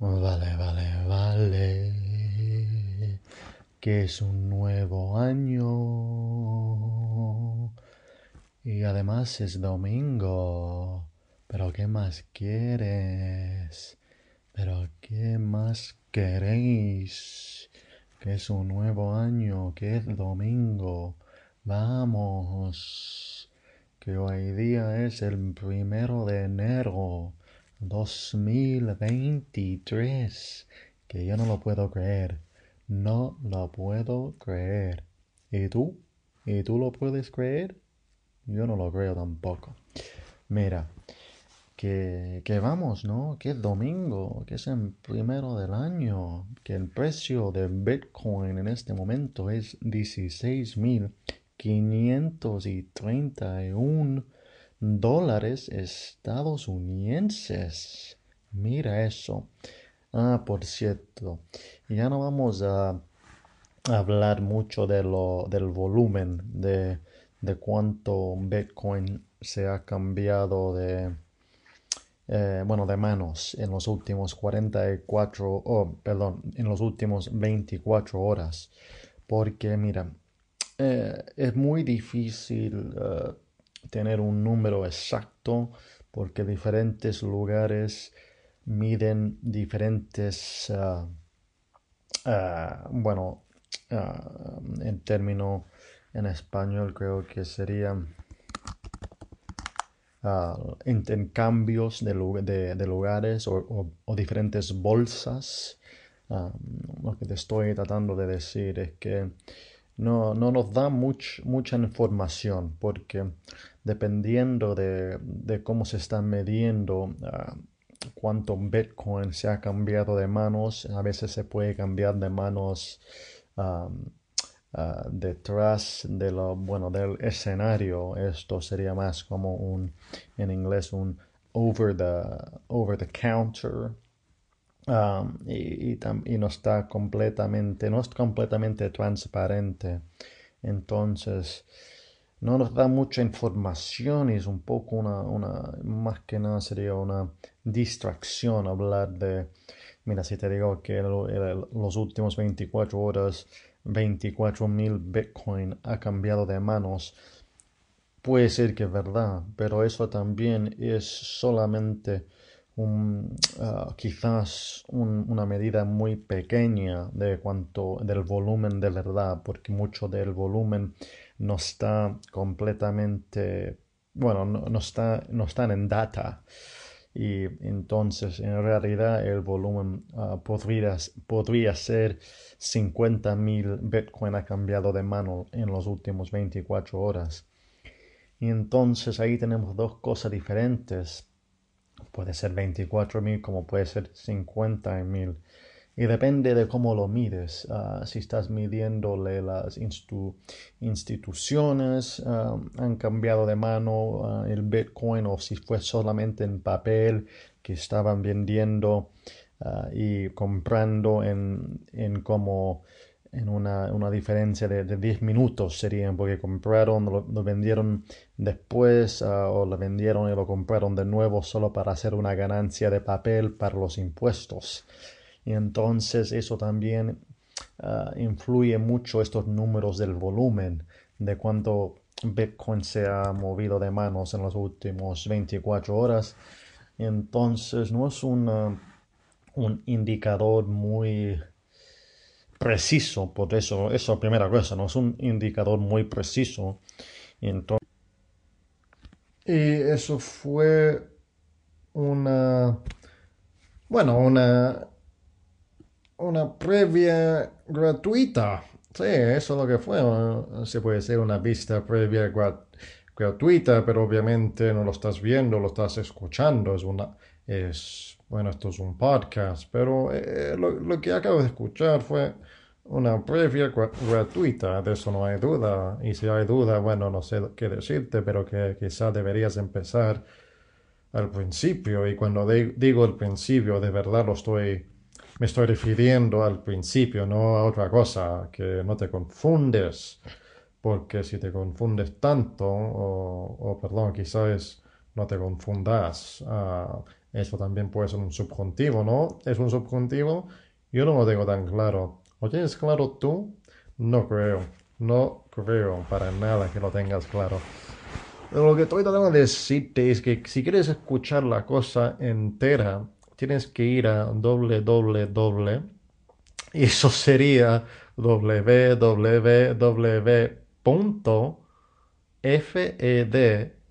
Vale, vale, vale. Que es un nuevo año. Y además es domingo. Pero ¿qué más quieres? Pero ¿qué más queréis? Que es un nuevo año, que es domingo. Vamos. Que hoy día es el primero de enero. 2023. Que yo no lo puedo creer. No lo puedo creer. ¿Y tú? ¿Y tú lo puedes creer? Yo no lo creo tampoco. Mira, que, que vamos, ¿no? Que es domingo, que es el primero del año, que el precio de Bitcoin en este momento es 16.531 dólares estadounidenses. Mira eso. Ah, por cierto, ya no vamos a hablar mucho de lo, del volumen, de, de cuánto Bitcoin se ha cambiado de, eh, bueno, de manos en los últimos 44, oh, perdón, en los últimos 24 horas. Porque, mira, eh, es muy difícil uh, tener un número exacto porque diferentes lugares miden diferentes, uh, uh, bueno, en término en español creo que serían intercambios de, de, de lugares o, o, o, diferentes bolsas. lo que te estoy tratando de decir es que no, no nos da much, mucha información porque dependiendo de, de, cómo se está midiendo uh, cuánto Bitcoin se ha cambiado de manos, a veces se puede cambiar de manos uh, detrás de lo, bueno, del escenario. Esto sería más como un, en inglés, un over the, over the counter. Um, y, no está completamente, no es completamente transparente. Entonces, no nos da mucha información y es un poco una, más que nada sería una distracción hablar de, mira, si te digo que el, los últimos 24 horas 24.000 Bitcoin ha cambiado de manos, puede ser que es verdad, pero eso también es solamente un, uh, quizás un, una medida muy pequeña de cuanto del volumen de verdad, porque mucho del volumen no está completamente, bueno, no, no está, no están en data. Y entonces, en realidad, el volumen uh, podría, podría ser 50.000 Bitcoin ha cambiado de mano en los últimos 24 horas. Y entonces ahí tenemos dos cosas diferentes. Puede ser 24.000 como puede ser 50.000. Y depende de cómo lo mides. Uh, si estás midiéndole las institu instituciones, uh, han cambiado de mano uh, el Bitcoin o si fue solamente en papel que estaban vendiendo y comprando en, en como en una, una diferencia de, de, 10 minutos serían porque compraron, lo, lo vendieron después o lo vendieron y lo compraron de nuevo solo para hacer una ganancia de papel para los impuestos. Y entonces eso también uh, influye mucho estos números del volumen, de cuánto Bitcoin se ha movido de manos en las últimas 24 horas. Entonces no es un indicador muy preciso, por eso, eso primera cosa, no es un indicador muy preciso. Y, entonces, y eso fue una, bueno, una una previa gratuita. Sí, eso es lo que fue. Se puede ser una vista previa gratuita, pero obviamente no lo estás viendo, lo estás escuchando. Es una, es, bueno, esto es un podcast, pero eh, lo, lo, que acabo de escuchar fue una previa gratuita, de eso no hay duda. Y si hay duda, bueno, no sé qué decirte, pero que quizás deberías empezar al principio. Y cuando digo el principio, de verdad lo estoy me estoy refiriendo al principio, no a otra cosa, que no te confundes, porque si te confundes tanto, o perdón, quizás no te confundas uh, Eso también puede ser un subjuntivo, ¿no? ¿Es un subjuntivo? Yo no lo tengo tan claro. ¿Lo tienes claro tú? No creo. No creo para nada que lo tengas claro. Lo que estoy tratando de decirte es que si quieres escuchar la cosa entera, tienes que ir a www. Y eso sería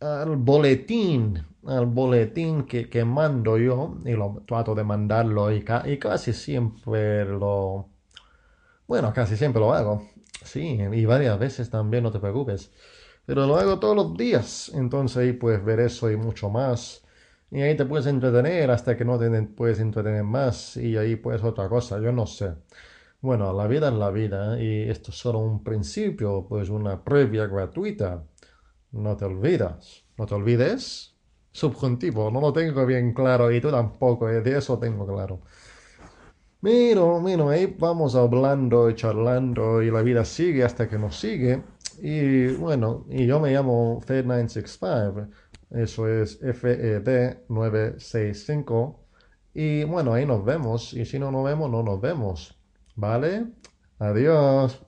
al, boletín, al boletín que, que, mando yo y lo trato de mandarlo y, y casi siempre lo, bueno, casi siempre lo hago. Sí, y varias veces también, no te preocupes. Pero lo hago todos los días. Entonces ahí puedes ver eso y mucho más. Y ahí te puedes entretener hasta que no te puedes entretener más. Y ahí pues otra cosa, yo no sé. Bueno, la vida es la vida y esto es solo un principio, pues una previa gratuita. No te olvidas, no te olvides. Subjuntivo, no lo tengo bien claro y tú tampoco, eh, de eso tengo claro. Mira, mira, ahí vamos hablando y charlando y la vida sigue hasta que nos sigue. Y bueno, y yo me llamo Fed965, eso es FED965. Y bueno, ahí nos vemos. Y si no nos vemos, no nos vemos. ¿Vale? Adiós.